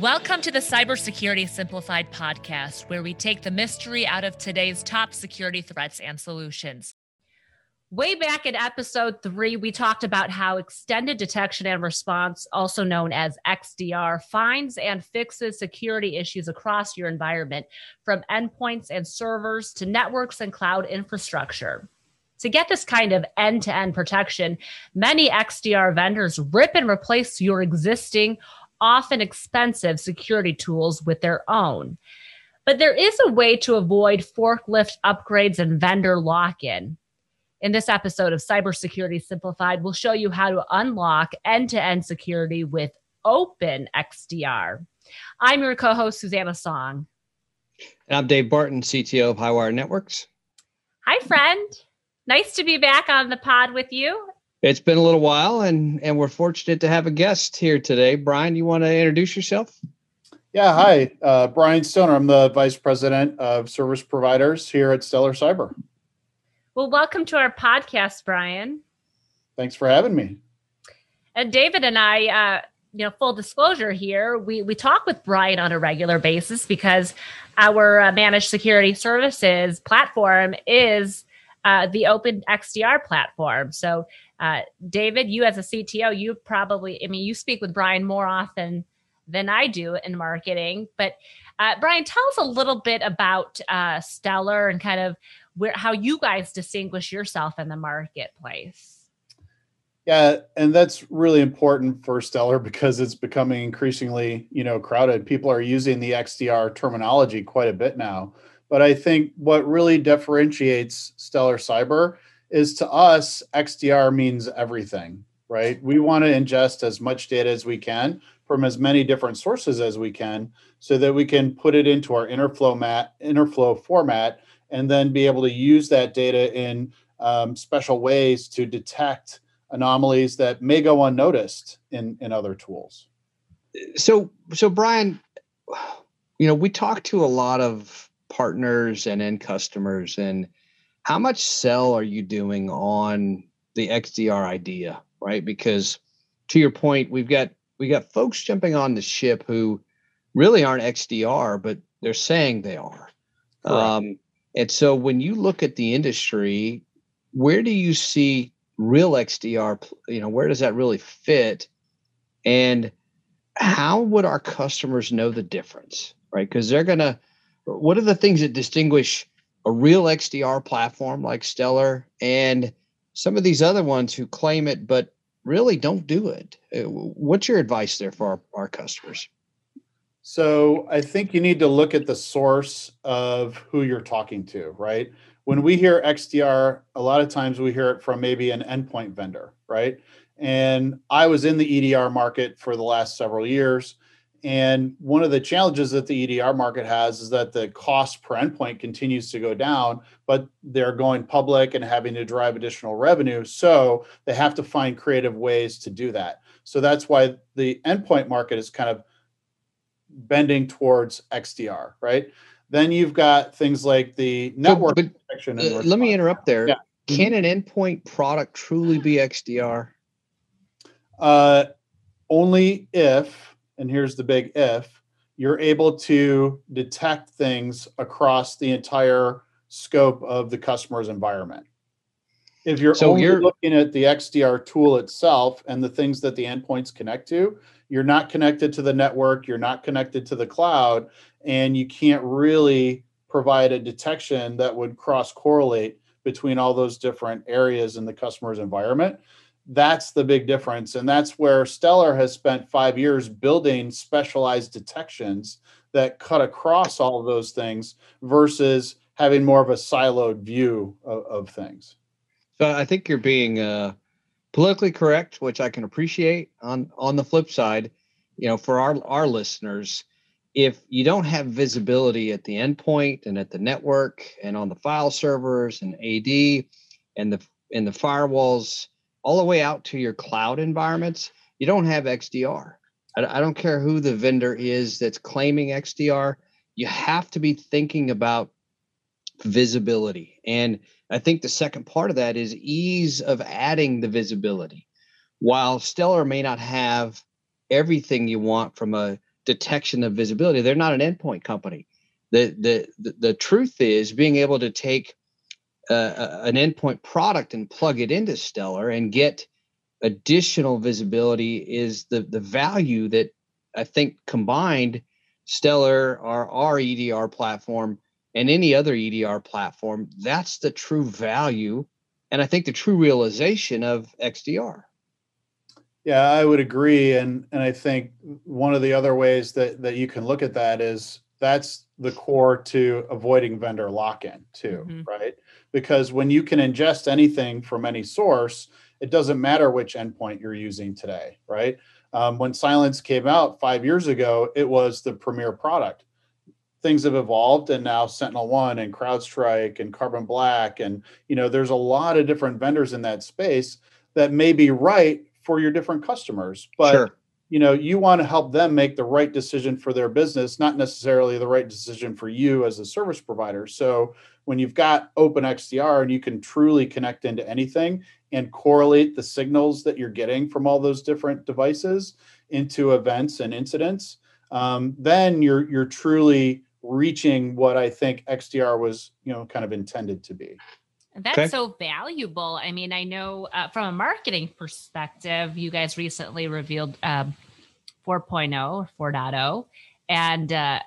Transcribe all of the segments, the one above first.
Welcome to the Cybersecurity Simplified podcast, where we take the mystery out of today's top security threats and solutions. Way back in episode three, we talked about how extended detection and response, also known as XDR, finds and fixes security issues across your environment, from endpoints and servers to networks and cloud infrastructure. To get this kind of end to end protection, many XDR vendors rip and replace your existing often expensive security tools with their own. But there is a way to avoid forklift upgrades and vendor lock in. In this episode of Cybersecurity Simplified, we'll show you how to unlock end to end security with Open XDR. I'm your co host, Susanna Song. And I'm Dave Barton, CTO of Highwire Networks. Hi, friend. Nice to be back on the pod with you. It's been a little while, and and we're fortunate to have a guest here today. Brian, you want to introduce yourself? Yeah, hi, uh, Brian Stoner. I'm the vice president of service providers here at Stellar Cyber. Well, welcome to our podcast, Brian. Thanks for having me. And David and I, uh, you know, full disclosure here, we we talk with Brian on a regular basis because our uh, managed security services platform is uh, the Open XDR platform. So uh, David, you as a CTO, you probably, I mean, you speak with Brian more often than I do in marketing. But uh, Brian, tell us a little bit about uh, Stellar and kind of where how you guys distinguish yourself in the marketplace. Yeah, and that's really important for Stellar because it's becoming increasingly, you know, crowded. People are using the XDR terminology quite a bit now. But I think what really differentiates Stellar Cyber is to us, XDR means everything, right? We want to ingest as much data as we can from as many different sources as we can so that we can put it into our interflow mat interflow format and then be able to use that data in um, special ways to detect anomalies that may go unnoticed in in other tools so so brian you know we talk to a lot of partners and end customers and how much sell are you doing on the XDR idea, right? Because to your point, we've got we got folks jumping on the ship who really aren't XDR, but they're saying they are. Um, and so when you look at the industry, where do you see real XDR? You know, where does that really fit? And how would our customers know the difference, right? Because they're gonna. What are the things that distinguish a real XDR platform like Stellar and some of these other ones who claim it but really don't do it. Uh, what's your advice there for our, our customers? So I think you need to look at the source of who you're talking to, right? When we hear XDR, a lot of times we hear it from maybe an endpoint vendor, right? And I was in the EDR market for the last several years. And one of the challenges that the EDR market has is that the cost per endpoint continues to go down, but they're going public and having to drive additional revenue. So they have to find creative ways to do that. So that's why the endpoint market is kind of bending towards XDR, right? Then you've got things like the network but, protection. Uh, let me interrupt there. Yeah. Can an endpoint product truly be XDR? Uh, only if and here's the big if, you're able to detect things across the entire scope of the customer's environment. If you're so only you're, looking at the XDR tool itself and the things that the endpoints connect to, you're not connected to the network, you're not connected to the cloud, and you can't really provide a detection that would cross correlate between all those different areas in the customer's environment that's the big difference. And that's where Stellar has spent five years building specialized detections that cut across all of those things versus having more of a siloed view of, of things. So I think you're being uh, politically correct, which I can appreciate. On on the flip side, you know, for our our listeners, if you don't have visibility at the endpoint and at the network and on the file servers and AD and the and the firewalls, all the way out to your cloud environments, you don't have XDR. I, I don't care who the vendor is that's claiming XDR. You have to be thinking about visibility. And I think the second part of that is ease of adding the visibility. While Stellar may not have everything you want from a detection of visibility. They're not an endpoint company. The the the, the truth is being able to take uh, an endpoint product and plug it into Stellar and get additional visibility is the the value that I think combined Stellar our our EDR platform and any other EDR platform that's the true value and I think the true realization of XDR. Yeah, I would agree, and and I think one of the other ways that that you can look at that is that's the core to avoiding vendor lock-in too, mm-hmm. right? Because when you can ingest anything from any source, it doesn't matter which endpoint you're using today, right? Um, when Cylance came out five years ago, it was the premier product. Things have evolved, and now Sentinel One and CrowdStrike and Carbon Black, and you know, there's a lot of different vendors in that space that may be right for your different customers, but sure. you know, you want to help them make the right decision for their business, not necessarily the right decision for you as a service provider. So when you've got open XDR and you can truly connect into anything and correlate the signals that you're getting from all those different devices into events and incidents, um, then you're you're truly reaching what I think XDR was, you know, kind of intended to be. That's okay. so valuable. I mean, I know uh, from a marketing perspective, you guys recently revealed um, 4.0, 4.0, and uh,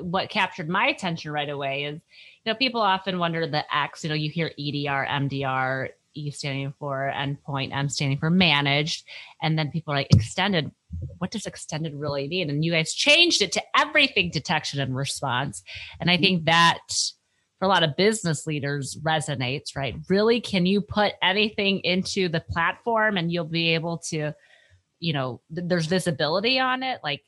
what captured my attention right away is you know, people often wonder the X, you know, you hear EDR, MDR, E standing for endpoint, M standing for managed. And then people are like, extended. What does extended really mean? And you guys changed it to everything detection and response. And I think that for a lot of business leaders resonates, right? Really, can you put anything into the platform and you'll be able to, you know, th- there's visibility on it? Like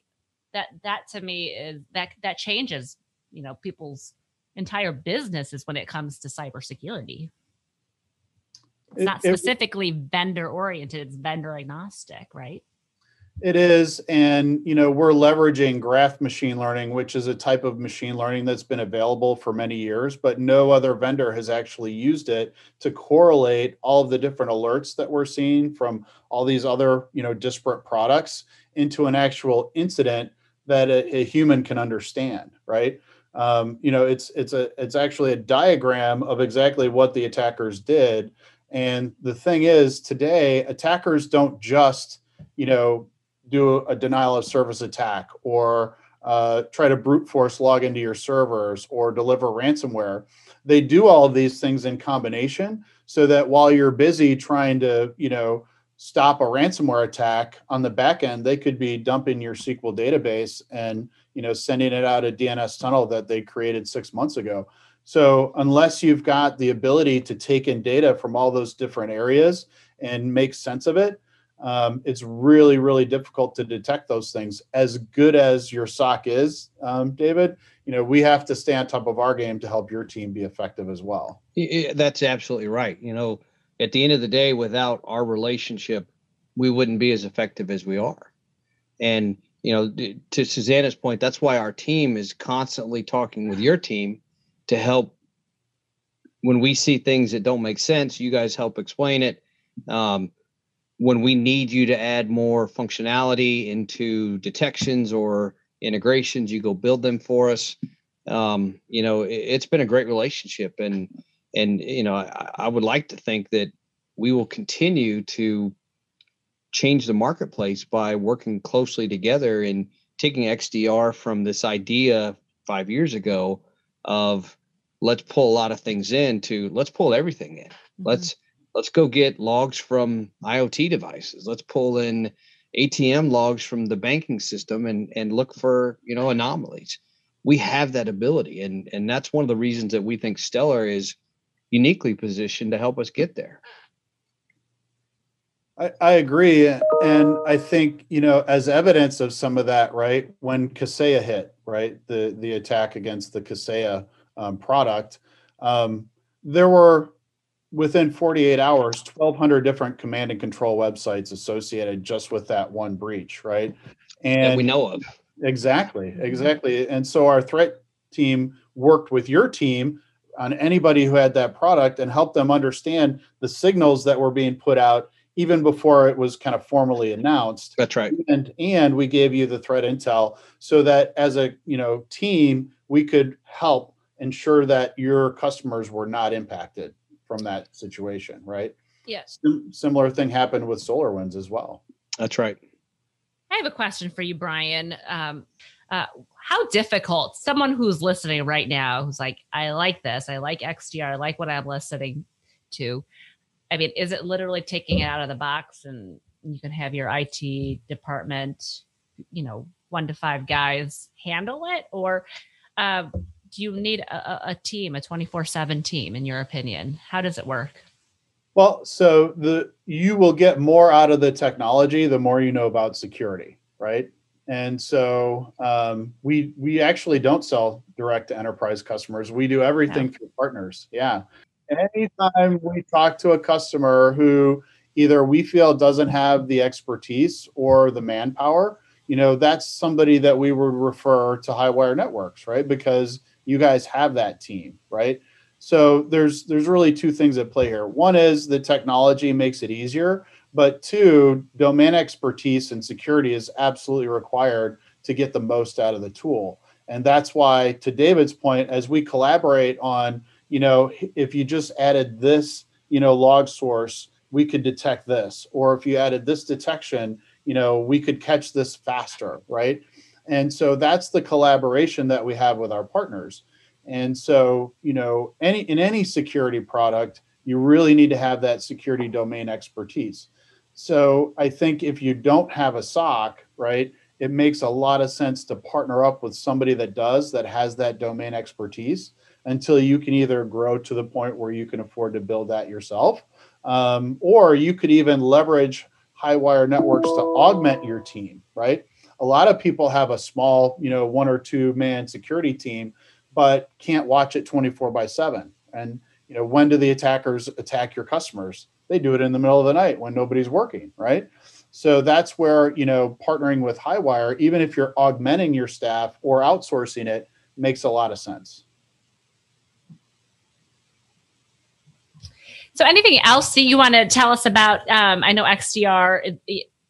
that, that to me is that, that changes, you know, people's entire business is when it comes to cybersecurity. It's it, not specifically it, vendor oriented, it's vendor agnostic, right? It is. And, you know, we're leveraging graph machine learning, which is a type of machine learning that's been available for many years, but no other vendor has actually used it to correlate all of the different alerts that we're seeing from all these other, you know, disparate products into an actual incident that a, a human can understand, right? Um, you know it's it's a it's actually a diagram of exactly what the attackers did. And the thing is today attackers don't just you know do a denial of service attack or uh, try to brute force log into your servers or deliver ransomware. They do all of these things in combination so that while you're busy trying to you know stop a ransomware attack on the back end they could be dumping your sql database and you know sending it out a dns tunnel that they created six months ago. So unless you've got the ability to take in data from all those different areas and make sense of it um, it's really really difficult to detect those things. As good as your soc is um, david you know we have to stay on top of our game to help your team be effective as well. That's absolutely right. You know at the end of the day, without our relationship, we wouldn't be as effective as we are. And you know, to Susanna's point, that's why our team is constantly talking with your team to help. When we see things that don't make sense, you guys help explain it. Um, when we need you to add more functionality into detections or integrations, you go build them for us. Um, you know, it, has been a great relationship, and and you know I, I would like to think that we will continue to change the marketplace by working closely together and taking XDR from this idea five years ago of let's pull a lot of things in to let's pull everything in. Mm-hmm. Let's let's go get logs from IoT devices. Let's pull in ATM logs from the banking system and and look for you know anomalies. We have that ability, and and that's one of the reasons that we think Stellar is uniquely positioned to help us get there. I, I, agree. And I think, you know, as evidence of some of that, right, when Kaseya hit, right, the, the attack against the Kaseya um, product, um, there were within 48 hours 1200 different command and control websites associated just with that one breach right and that we know of exactly exactly and so our threat team worked with your team on anybody who had that product and helped them understand the signals that were being put out even before it was kind of formally announced. That's right. And and we gave you the threat intel so that as a you know team we could help ensure that your customers were not impacted from that situation, right? Yes. Sim- similar thing happened with SolarWinds as well. That's right. I have a question for you, Brian. Um, uh, how difficult someone who's listening right now, who's like, I like this, I like XDR, I like what I'm listening to. I mean, is it literally taking it out of the box and you can have your IT department, you know, one to five guys handle it? Or uh, do you need a, a team, a 24 7 team, in your opinion? How does it work? Well, so the you will get more out of the technology the more you know about security, right? And so um, we we actually don't sell direct to enterprise customers. We do everything yeah. through partners. Yeah. Anytime we talk to a customer who either we feel doesn't have the expertise or the manpower, you know, that's somebody that we would refer to Highwire Networks, right? Because you guys have that team, right? So there's there's really two things at play here. One is the technology makes it easier, but two, domain expertise and security is absolutely required to get the most out of the tool. And that's why, to David's point, as we collaborate on, you know, if you just added this, you know, log source, we could detect this. Or if you added this detection, you know, we could catch this faster, right? And so that's the collaboration that we have with our partners. And so, you know, any in any security product, you really need to have that security domain expertise. So I think if you don't have a SOC, right, it makes a lot of sense to partner up with somebody that does, that has that domain expertise until you can either grow to the point where you can afford to build that yourself, um, or you could even leverage Highwire networks to augment your team, right? A lot of people have a small, you know, one or two man security team, but can't watch it 24 by 7. And, you know, when do the attackers attack your customers? they do it in the middle of the night when nobody's working, right? So that's where, you know, partnering with Highwire, even if you're augmenting your staff or outsourcing it, makes a lot of sense. So, anything else that you want to tell us about? Um, I know XDR,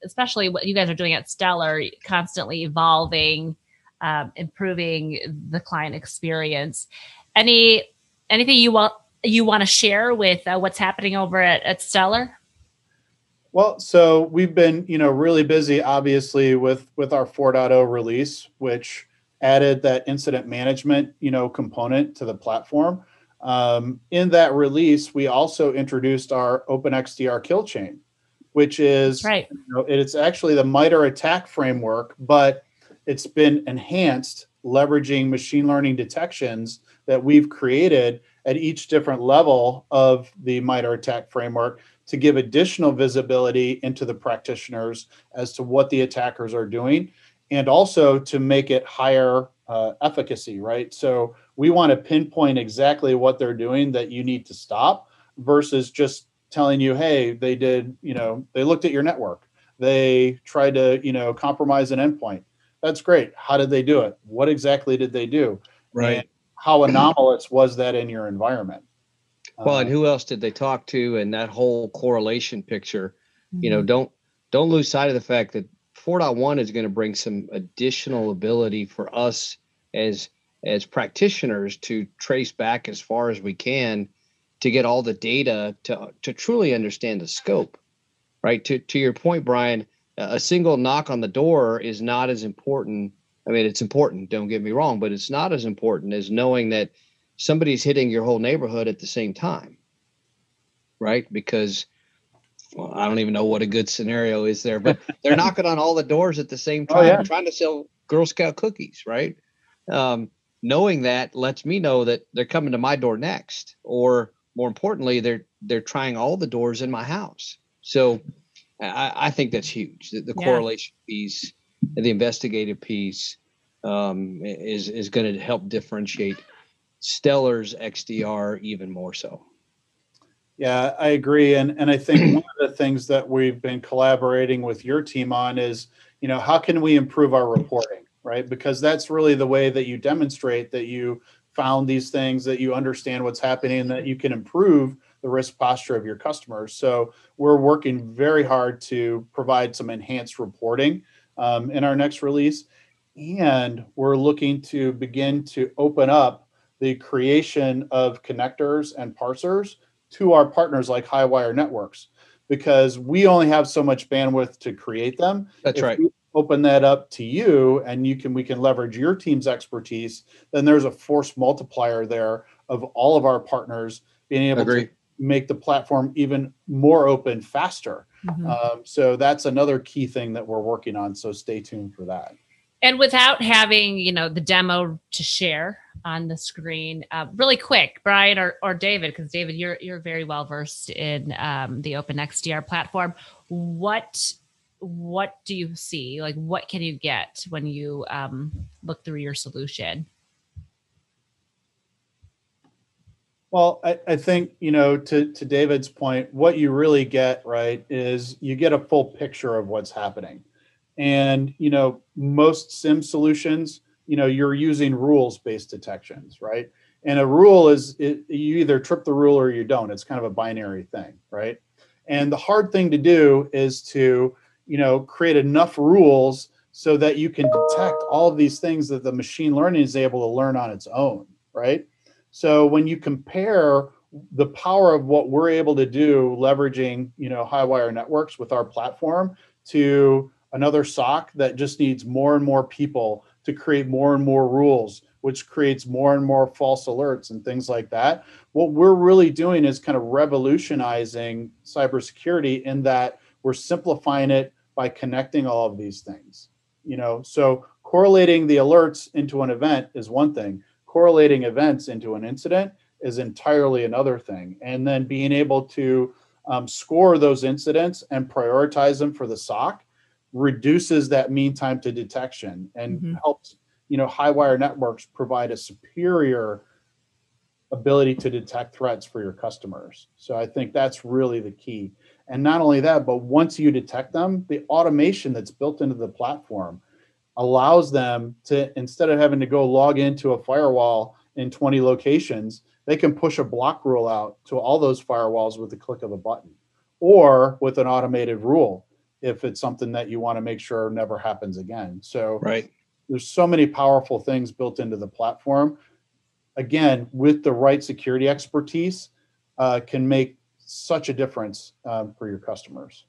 especially what you guys are doing at Stellar, constantly evolving, um, improving the client experience. Any anything you want you want to share with uh, what's happening over at, at Stellar? Well, so we've been, you know, really busy, obviously, with with our 4.0 release, which added that incident management, you know, component to the platform. Um, in that release, we also introduced our OpenXDR kill chain, which is right. You know, it's actually the MITRE ATT&CK framework, but it's been enhanced leveraging machine learning detections that we've created at each different level of the MITRE ATT&CK framework to give additional visibility into the practitioners as to what the attackers are doing and also to make it higher uh, efficacy, right? So we want to pinpoint exactly what they're doing that you need to stop versus just telling you, hey, they did, you know, they looked at your network. They tried to, you know, compromise an endpoint. That's great. How did they do it? What exactly did they do? Right. And how anomalous was that in your environment? Well, and uh, who else did they talk to? And that whole correlation picture, mm-hmm. you know, mm-hmm. don't don't lose sight of the fact that 4.1 is going to bring some additional ability for us as as practitioners to trace back as far as we can to get all the data to to truly understand the scope. Right? To to your point, Brian, a single knock on the door is not as important I mean, it's important, don't get me wrong, but it's not as important as knowing that somebody's hitting your whole neighborhood at the same time. Right? Because well, I don't even know what a good scenario is there, but they're knocking on all the doors at the same time, oh, yeah. trying to sell Girl Scout cookies, right? Um, knowing that lets me know that they're coming to my door next, or more importantly, they're they're trying all the doors in my house. So I, I think that's huge. The, the yeah. correlation piece the investigative piece um, is is going to help differentiate Stellar's XDR even more so. Yeah, I agree, and and I think one of the things that we've been collaborating with your team on is, you know, how can we improve our reporting, right? Because that's really the way that you demonstrate that you found these things, that you understand what's happening, that you can improve the risk posture of your customers. So we're working very hard to provide some enhanced reporting um, in our next release. And we're looking to begin to open up the creation of connectors and parsers to our partners like Highwire Networks because we only have so much bandwidth to create them. That's if right. open that up to you and you can we can leverage your team's expertise, then there's a force multiplier there of all of our partners being able Agree. to make the platform even more open faster. Mhm. Um, so that's another key thing that we're working on. So stay tuned for that. And without having you know the demo to share on the screen uh, really quick brian or, or david because david you're you're very well versed in um, the open xdr platform. What what do you see? Like what can you get when you um, look through your solution? Well, I, I think, you know, to, to David's point, what you really get, right, is you get a full picture of what's happening. And, you know, most SIEM solutions, you know, you're using rules based detections, right? And a rule is it, you either trip the rule or you don't. It's kind of a binary thing, right? And the hard thing to do is to, you know, create enough rules so that you can detect all of these things that the machine learning is able to learn on its own, right? So when you compare the power of what we're able to do leveraging, you know, high wire networks with our platform to another SOC that just needs more and more people to create more and more rules, which creates more and more false alerts and things like that. What we're really doing is kind of revolutionizing cybersecurity in that we're simplifying it by connecting all of these things. You know, so correlating the alerts into an event is one thing correlating events into an incident is entirely another thing. And then being able to um, score those incidents and prioritize them for the SOC reduces that mean time to detection and Mhm. helps, you know, high wire networks provide a superior ability to detect threats for your customers. So I think that's really the key. And not only that, but once you detect them, the automation that's built into the platform allows them to instead of having to go log into a firewall in 20 locations, they can push a block rule out to all those firewalls with the click of a button or with an automated rule if it's something that you want to make sure never happens again. So Right. there's so many powerful things built into the platform. Again, with the right security expertise, uh, can make such a difference um, for your customers.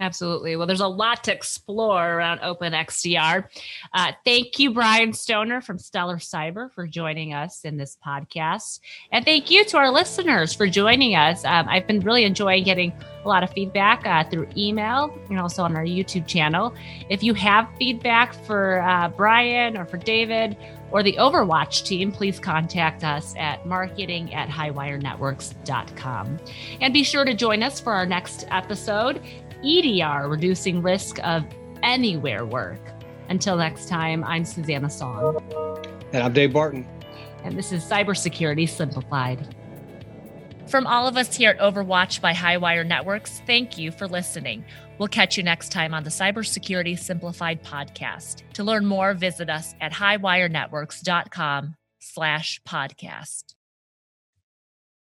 Absolutely. Well, there's a lot to explore around OpenXDR. Uh, thank you, Brian Stoner from Stellar Cyber, for joining us in this podcast. And thank you to our listeners for joining us. Um, I've been really enjoying getting a lot of feedback uh, through email and also on our YouTube channel. If you have feedback for uh, Brian or for David, or the Overwatch team, please contact us at marketing at highwirenetworks.com. And be sure to join us for our next episode EDR, reducing risk of anywhere work. Until next time, I'm Susanna Song, And I'm Dave Barton. and this is Cybersecurity Simplified. From all of us here at Overwatch by Highwire Networks, thank you for listening. We'll catch you next time on the Cybersecurity Simplified podcast. To learn more, visit us at highwirenetworks.com slash podcast.